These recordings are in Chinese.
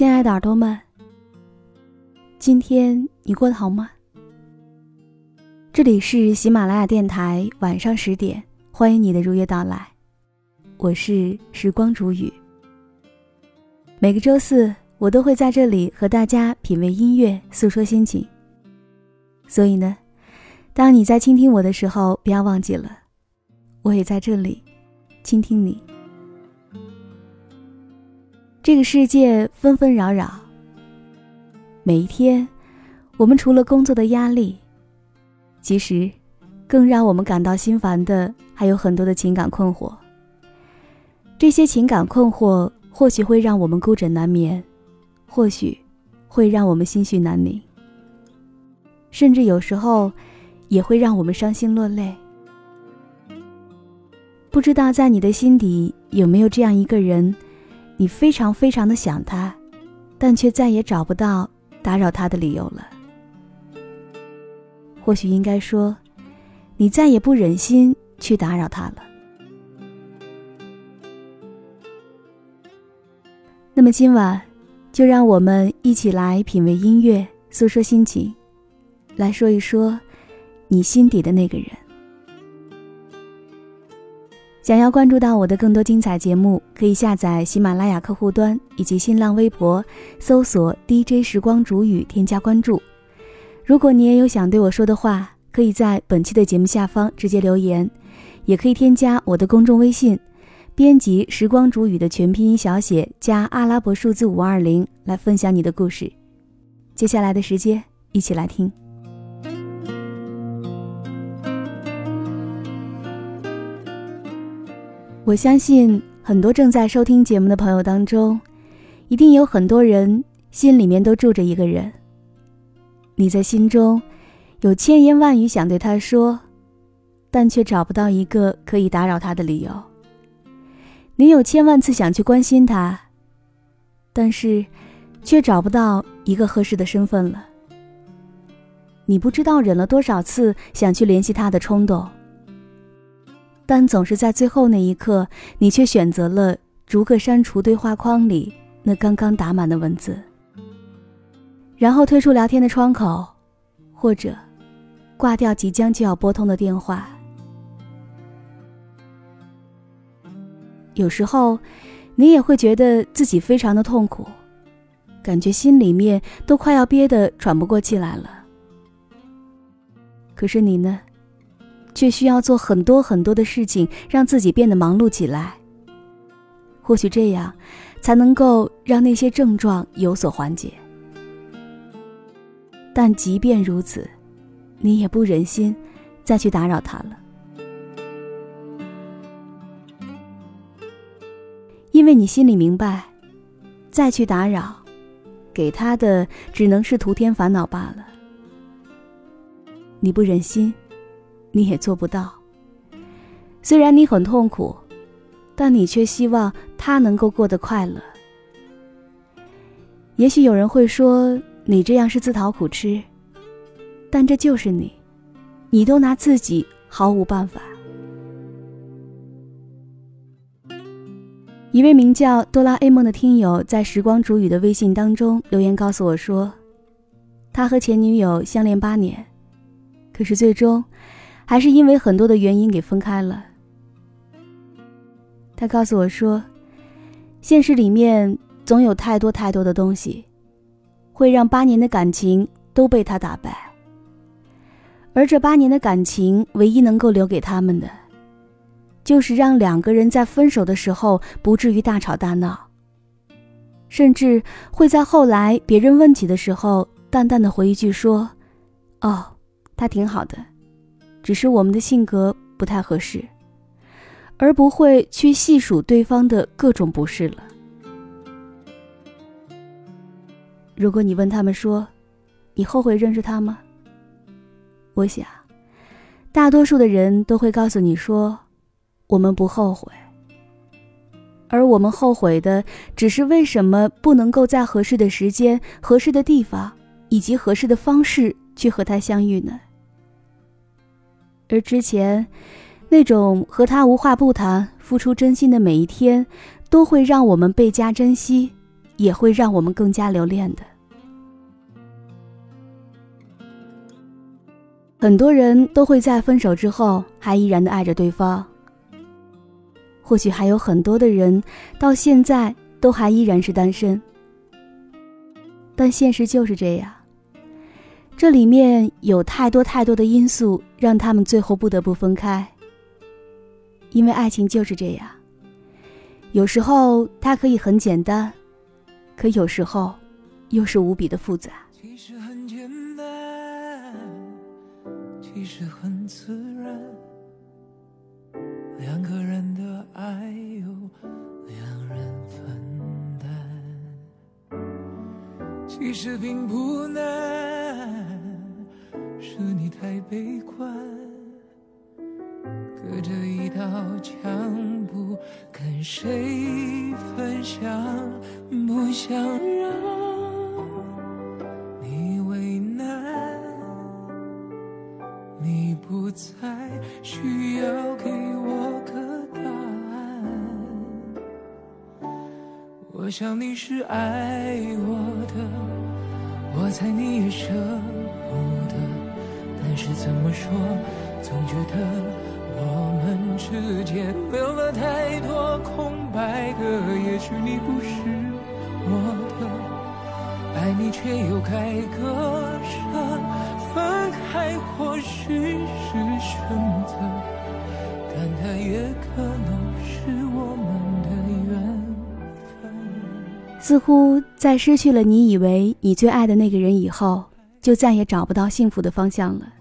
亲爱的耳朵们，今天你过得好吗？这里是喜马拉雅电台，晚上十点，欢迎你的如约到来。我是时光煮雨。每个周四，我都会在这里和大家品味音乐，诉说心情。所以呢，当你在倾听我的时候，不要忘记了，我也在这里倾听你。这个世界纷纷扰扰，每一天，我们除了工作的压力，其实更让我们感到心烦的还有很多的情感困惑。这些情感困惑或许会让我们孤枕难眠，或许会让我们心绪难宁，甚至有时候也会让我们伤心落泪。不知道在你的心底有没有这样一个人？你非常非常的想他，但却再也找不到打扰他的理由了。或许应该说，你再也不忍心去打扰他了。那么今晚，就让我们一起来品味音乐，诉说心情，来说一说你心底的那个人。想要关注到我的更多精彩节目，可以下载喜马拉雅客户端以及新浪微博，搜索 DJ 时光煮雨，添加关注。如果你也有想对我说的话，可以在本期的节目下方直接留言，也可以添加我的公众微信，编辑“时光煮雨”的全拼音小写加阿拉伯数字五二零来分享你的故事。接下来的时间，一起来听。我相信很多正在收听节目的朋友当中，一定有很多人心里面都住着一个人。你在心中有千言万语想对他说，但却找不到一个可以打扰他的理由。你有千万次想去关心他，但是却找不到一个合适的身份了。你不知道忍了多少次想去联系他的冲动。但总是在最后那一刻，你却选择了逐个删除对话框里那刚刚打满的文字，然后退出聊天的窗口，或者挂掉即将就要拨通的电话。有时候，你也会觉得自己非常的痛苦，感觉心里面都快要憋得喘不过气来了。可是你呢？却需要做很多很多的事情，让自己变得忙碌起来。或许这样，才能够让那些症状有所缓解。但即便如此，你也不忍心再去打扰他了，因为你心里明白，再去打扰，给他的只能是徒添烦恼罢了。你不忍心。你也做不到。虽然你很痛苦，但你却希望他能够过得快乐。也许有人会说你这样是自讨苦吃，但这就是你，你都拿自己毫无办法。一位名叫哆啦 A 梦的听友在时光煮雨的微信当中留言告诉我说：“他和前女友相恋八年，可是最终还是因为很多的原因给分开了。他告诉我说，现实里面总有太多太多的东西，会让八年的感情都被他打败。而这八年的感情，唯一能够留给他们的，就是让两个人在分手的时候不至于大吵大闹。甚至会在后来别人问起的时候，淡淡的回一句说：“哦，他挺好的，只是我们的性格不太合适。”而不会去细数对方的各种不是了。如果你问他们说：“你后悔认识他吗？”我想，大多数的人都会告诉你说：“我们不后悔。”而我们后悔的，只是为什么不能够在合适的时间、合适的地方以及合适的方式去和他相遇呢？而之前，那种和他无话不谈、付出真心的每一天，都会让我们倍加珍惜，也会让我们更加留恋的。很多人都会在分手之后，还依然的爱着对方。或许还有很多的人到现在都还依然是单身，但现实就是这样。这里面有太多太多的因素，让他们最后不得不分开。因为爱情就是这样，有时候它可以很简单，可有时候又是无比的复杂。其实很简单，其实很自然，两个人的。爱由两人分担，其实并不难，悲观，隔着一道墙不跟谁分享，不想让你为难，你不再需要给我个答案。我想你是爱我的，我猜你也舍不得，但是怎么说，总觉得我们之间留了太多空白格。也许你不是我的，爱你却又该割舍，分开或许是选择，但它也可能是我们的缘分。似乎在失去了你以为你最爱的那个人以后，就再也找不到幸福的方向了。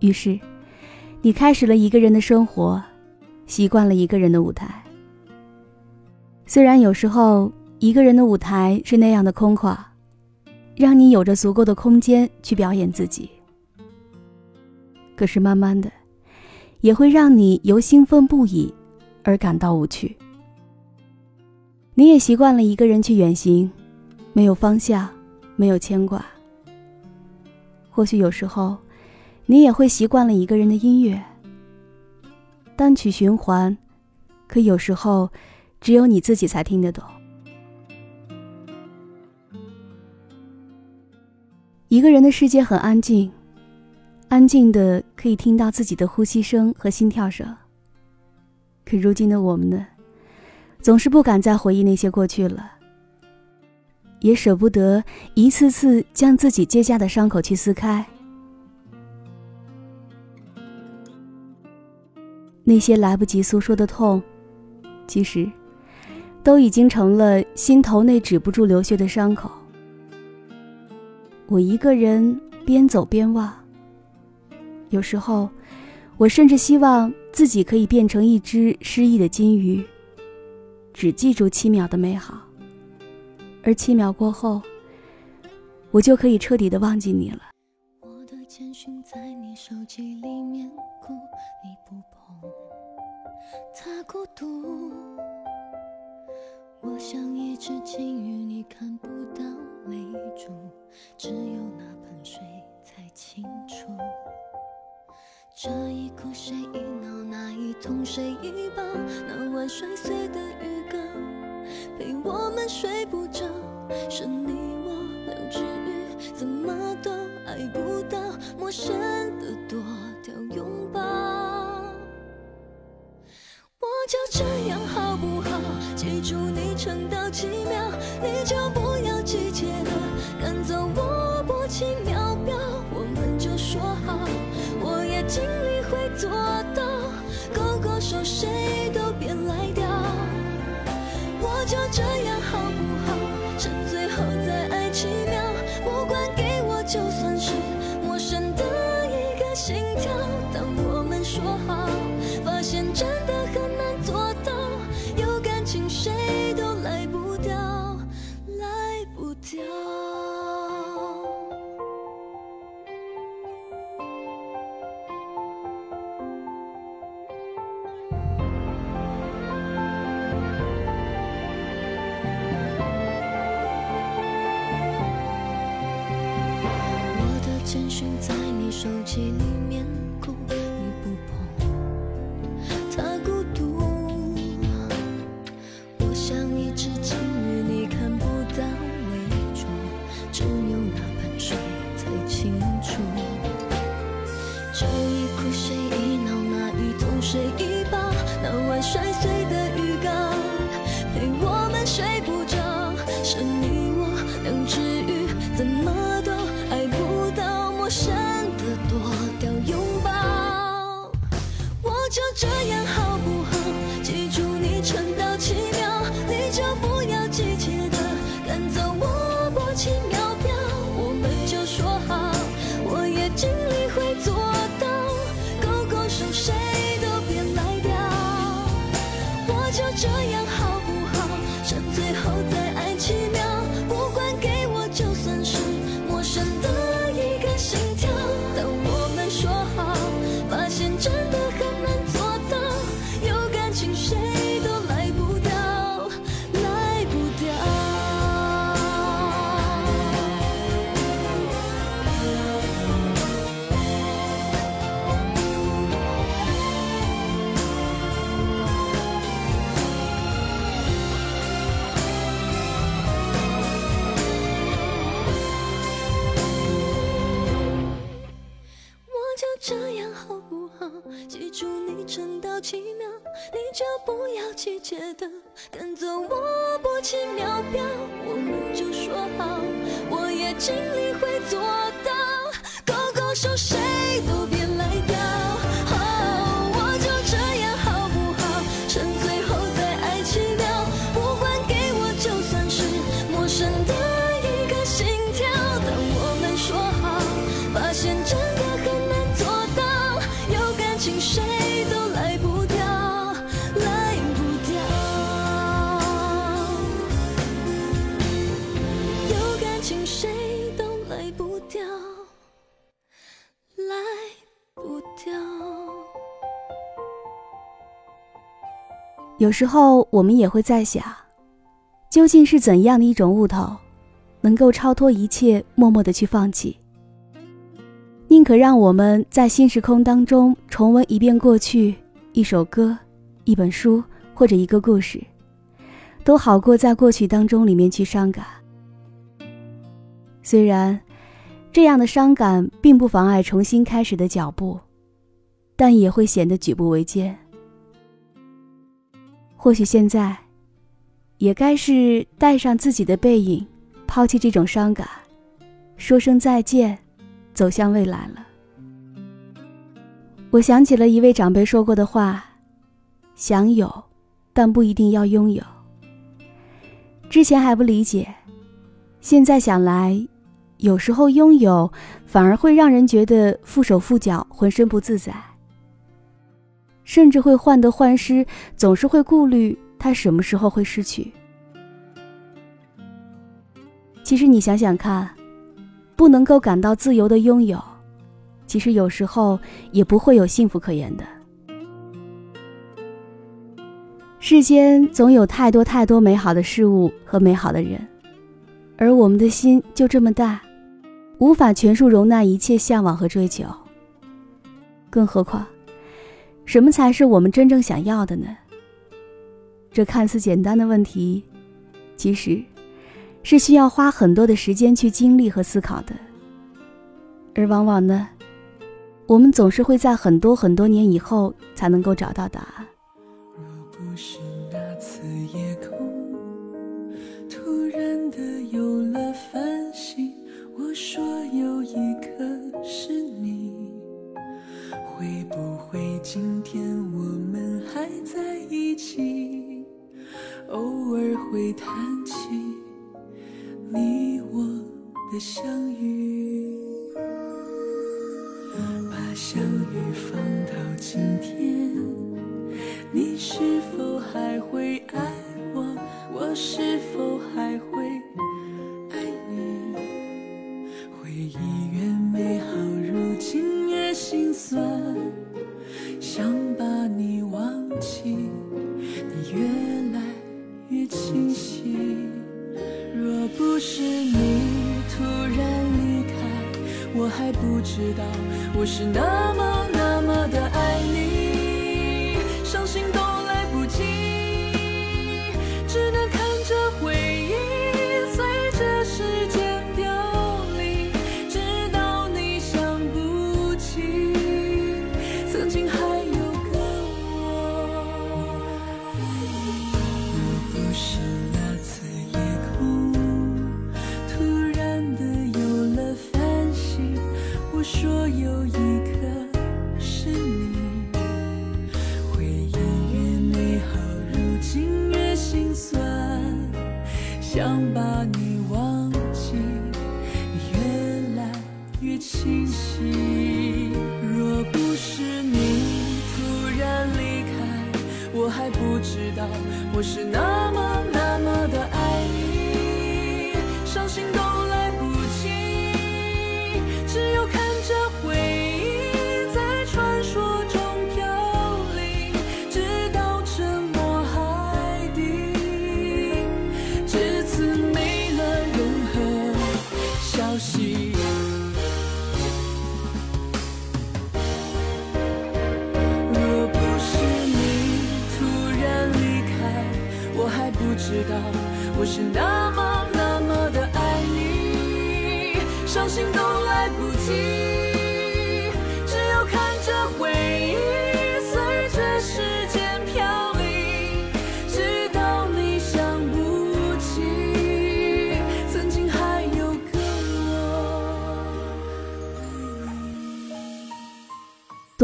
于是，你开始了一个人的生活，习惯了一个人的舞台。虽然有时候一个人的舞台是那样的空旷，让你有着足够的空间去表演自己，可是慢慢的，也会让你由兴奋不已而感到无趣。你也习惯了一个人去远行，没有方向，没有牵挂。或许有时候，你也会习惯了一个人的音乐，单曲循环，可有时候，只有你自己才听得懂。一个人的世界很安静，安静的可以听到自己的呼吸声和心跳声。可如今的我们呢？总是不敢再回忆那些过去了，也舍不得一次次将自己结痂的伤口去撕开。那些来不及诉说的痛，其实都已经成了心头那止不住流血的伤口。我一个人边走边望，有时候，我甚至希望自己可以变成一只失意的金鱼。只记住七秒的美好，而七秒过后，我就可以彻底的忘记你了。我的简讯在你手机里面哭，你不碰，它孤独。我像一只金鱼，你看不到。泪珠，只有那盆水才清楚。这一哭谁一闹，那一痛谁一抱，那晚摔碎的鱼缸，陪我们睡不着，是你我两只鱼。怎么都爱不到，陌生的多掉拥抱。我就这样好不好？记住你撑到那尽力会做到，勾勾手有时候我们也会在想，究竟是怎样的一种悟头，能够超脱一切，默默的去放弃？宁可让我们在新时空当中重温一遍过去，一首歌、一本书或者一个故事，都好过在过去当中里面去伤感。虽然这样的伤感并不妨碍重新开始的脚步，但也会显得举步维艰。或许现在，也该是带上自己的背影，抛弃这种伤感，说声再见，走向未来了。我想起了一位长辈说过的话：“想有，但不一定要拥有。”之前还不理解，现在想来，有时候拥有反而会让人觉得缚手缚脚，浑身不自在。甚至会患得患失，总是会顾虑他什么时候会失去。其实你想想看，不能够感到自由的拥有，其实有时候也不会有幸福可言的。世间总有太多太多美好的事物和美好的人，而我们的心就这么大，无法全数容纳一切向往和追求。更何况，什么才是我们真正想要的呢？这看似简单的问题，其实是需要花很多的时间去经历和思考的。而往往呢，我们总是会在很多很多年以后才能够找到答案。若不是那次夜空突然的有了繁星，我说有一颗是你，会不会今天我们还在一起？偶尔会谈起你我的相遇，把相遇放到今天，你是否还会爱我？我是否还会有一颗是你，回忆越美好，如今越心酸，想把你忘记，越来越清晰。若不是你突然离开，我还不知道我是那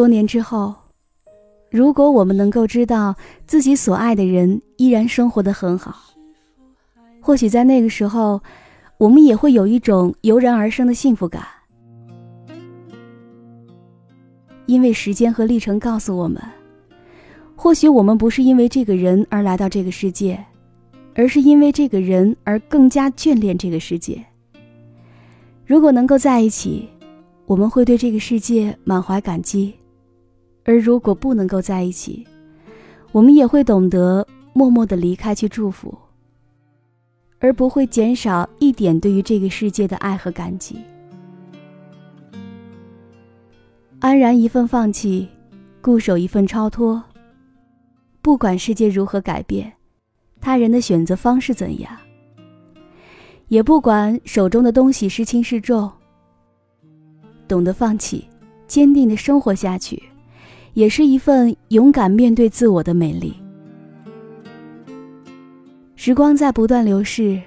多年之后，如果我们能够知道自己所爱的人依然生活得很好，或许在那个时候，我们也会有一种油然而生的幸福感。因为时间和历程告诉我们，或许我们不是因为这个人而来到这个世界，而是因为这个人而更加眷恋这个世界。如果能够在一起，我们会对这个世界满怀感激。而如果不能够在一起，我们也会懂得默默的离开去祝福，而不会减少一点对于这个世界的爱和感激。安然一份放弃，固守一份超脱。不管世界如何改变，他人的选择方式怎样，也不管手中的东西是轻是重，懂得放弃，坚定的生活下去。也是一份勇敢面对自我的美丽。时光在不断流逝，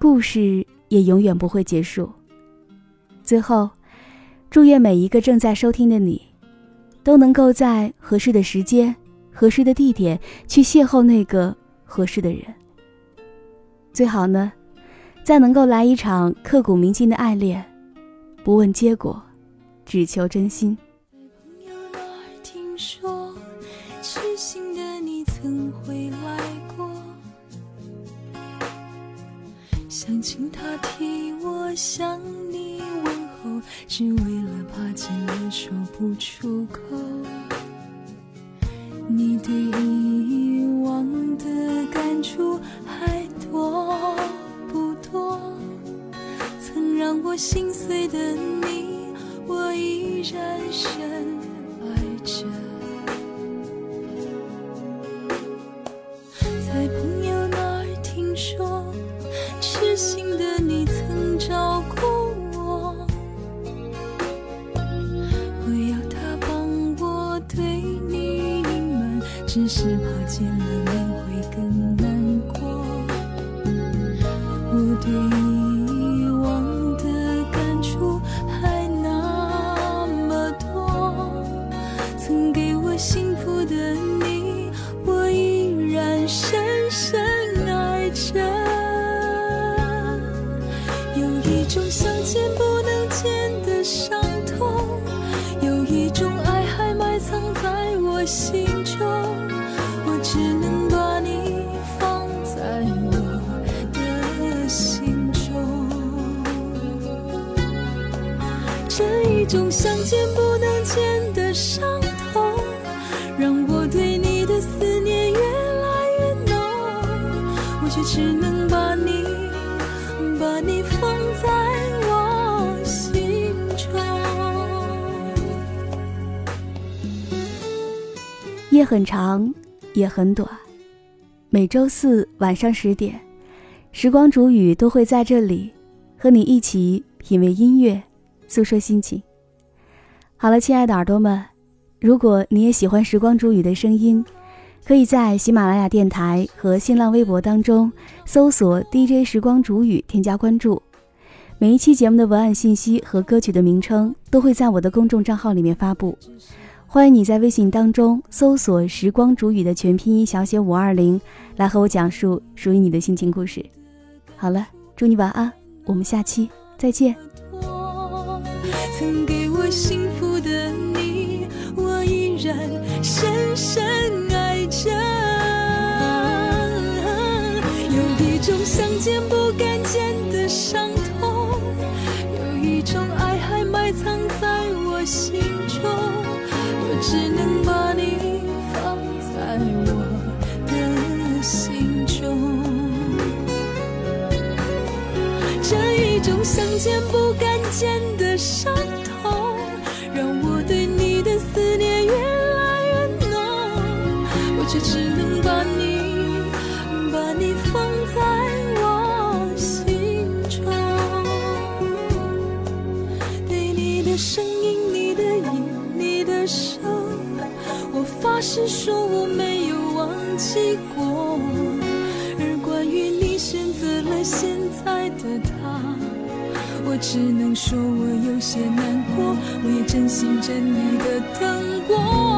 故事也永远不会结束。最后，祝愿每一个正在收听的你，都能够在合适的时间、合适的地点去邂逅那个合适的人。最好呢，再能够来一场刻骨铭心的爱恋，不问结果，只求真心。说痴心的你曾回来过，想请他替我向你问候，只为了怕见了说不出口。你对以往的感触还多不多？曾让我心碎的你，我依然深夜很长，也很短。每周四晚上十点，时光煮雨都会在这里和你一起品味音乐，诉说心情。好了，亲爱的耳朵们，如果你也喜欢时光煮雨的声音，可以在喜马拉雅电台和新浪微博当中搜索 “DJ 时光煮雨”，添加关注。每一期节目的文案信息和歌曲的名称都会在我的公众账号里面发布。欢迎你在微信当中搜索“时光煮雨”的全拼音小写五二零，来和我讲述属于你的心情故事。好了，祝你晚安，我们下期再见。曾给我幸福的你，我依然深深只能把你放在我的心中。这一种想见不敢见的伤痛，让我对你的思念越来越浓，我却只能把是说我没有忘记过。而关于你选择了现在的他，我只能说我有些难过，我也真心真意的等过。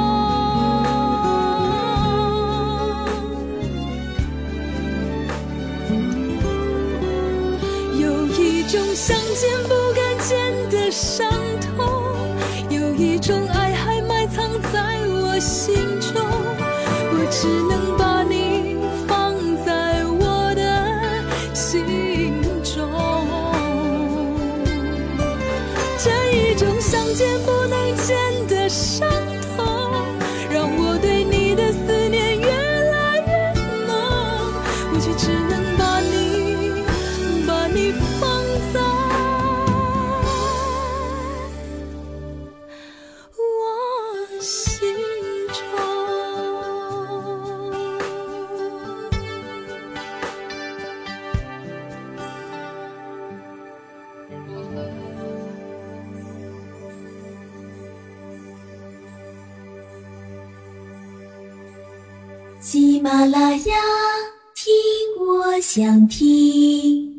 种相见不能见的伤痛，想听。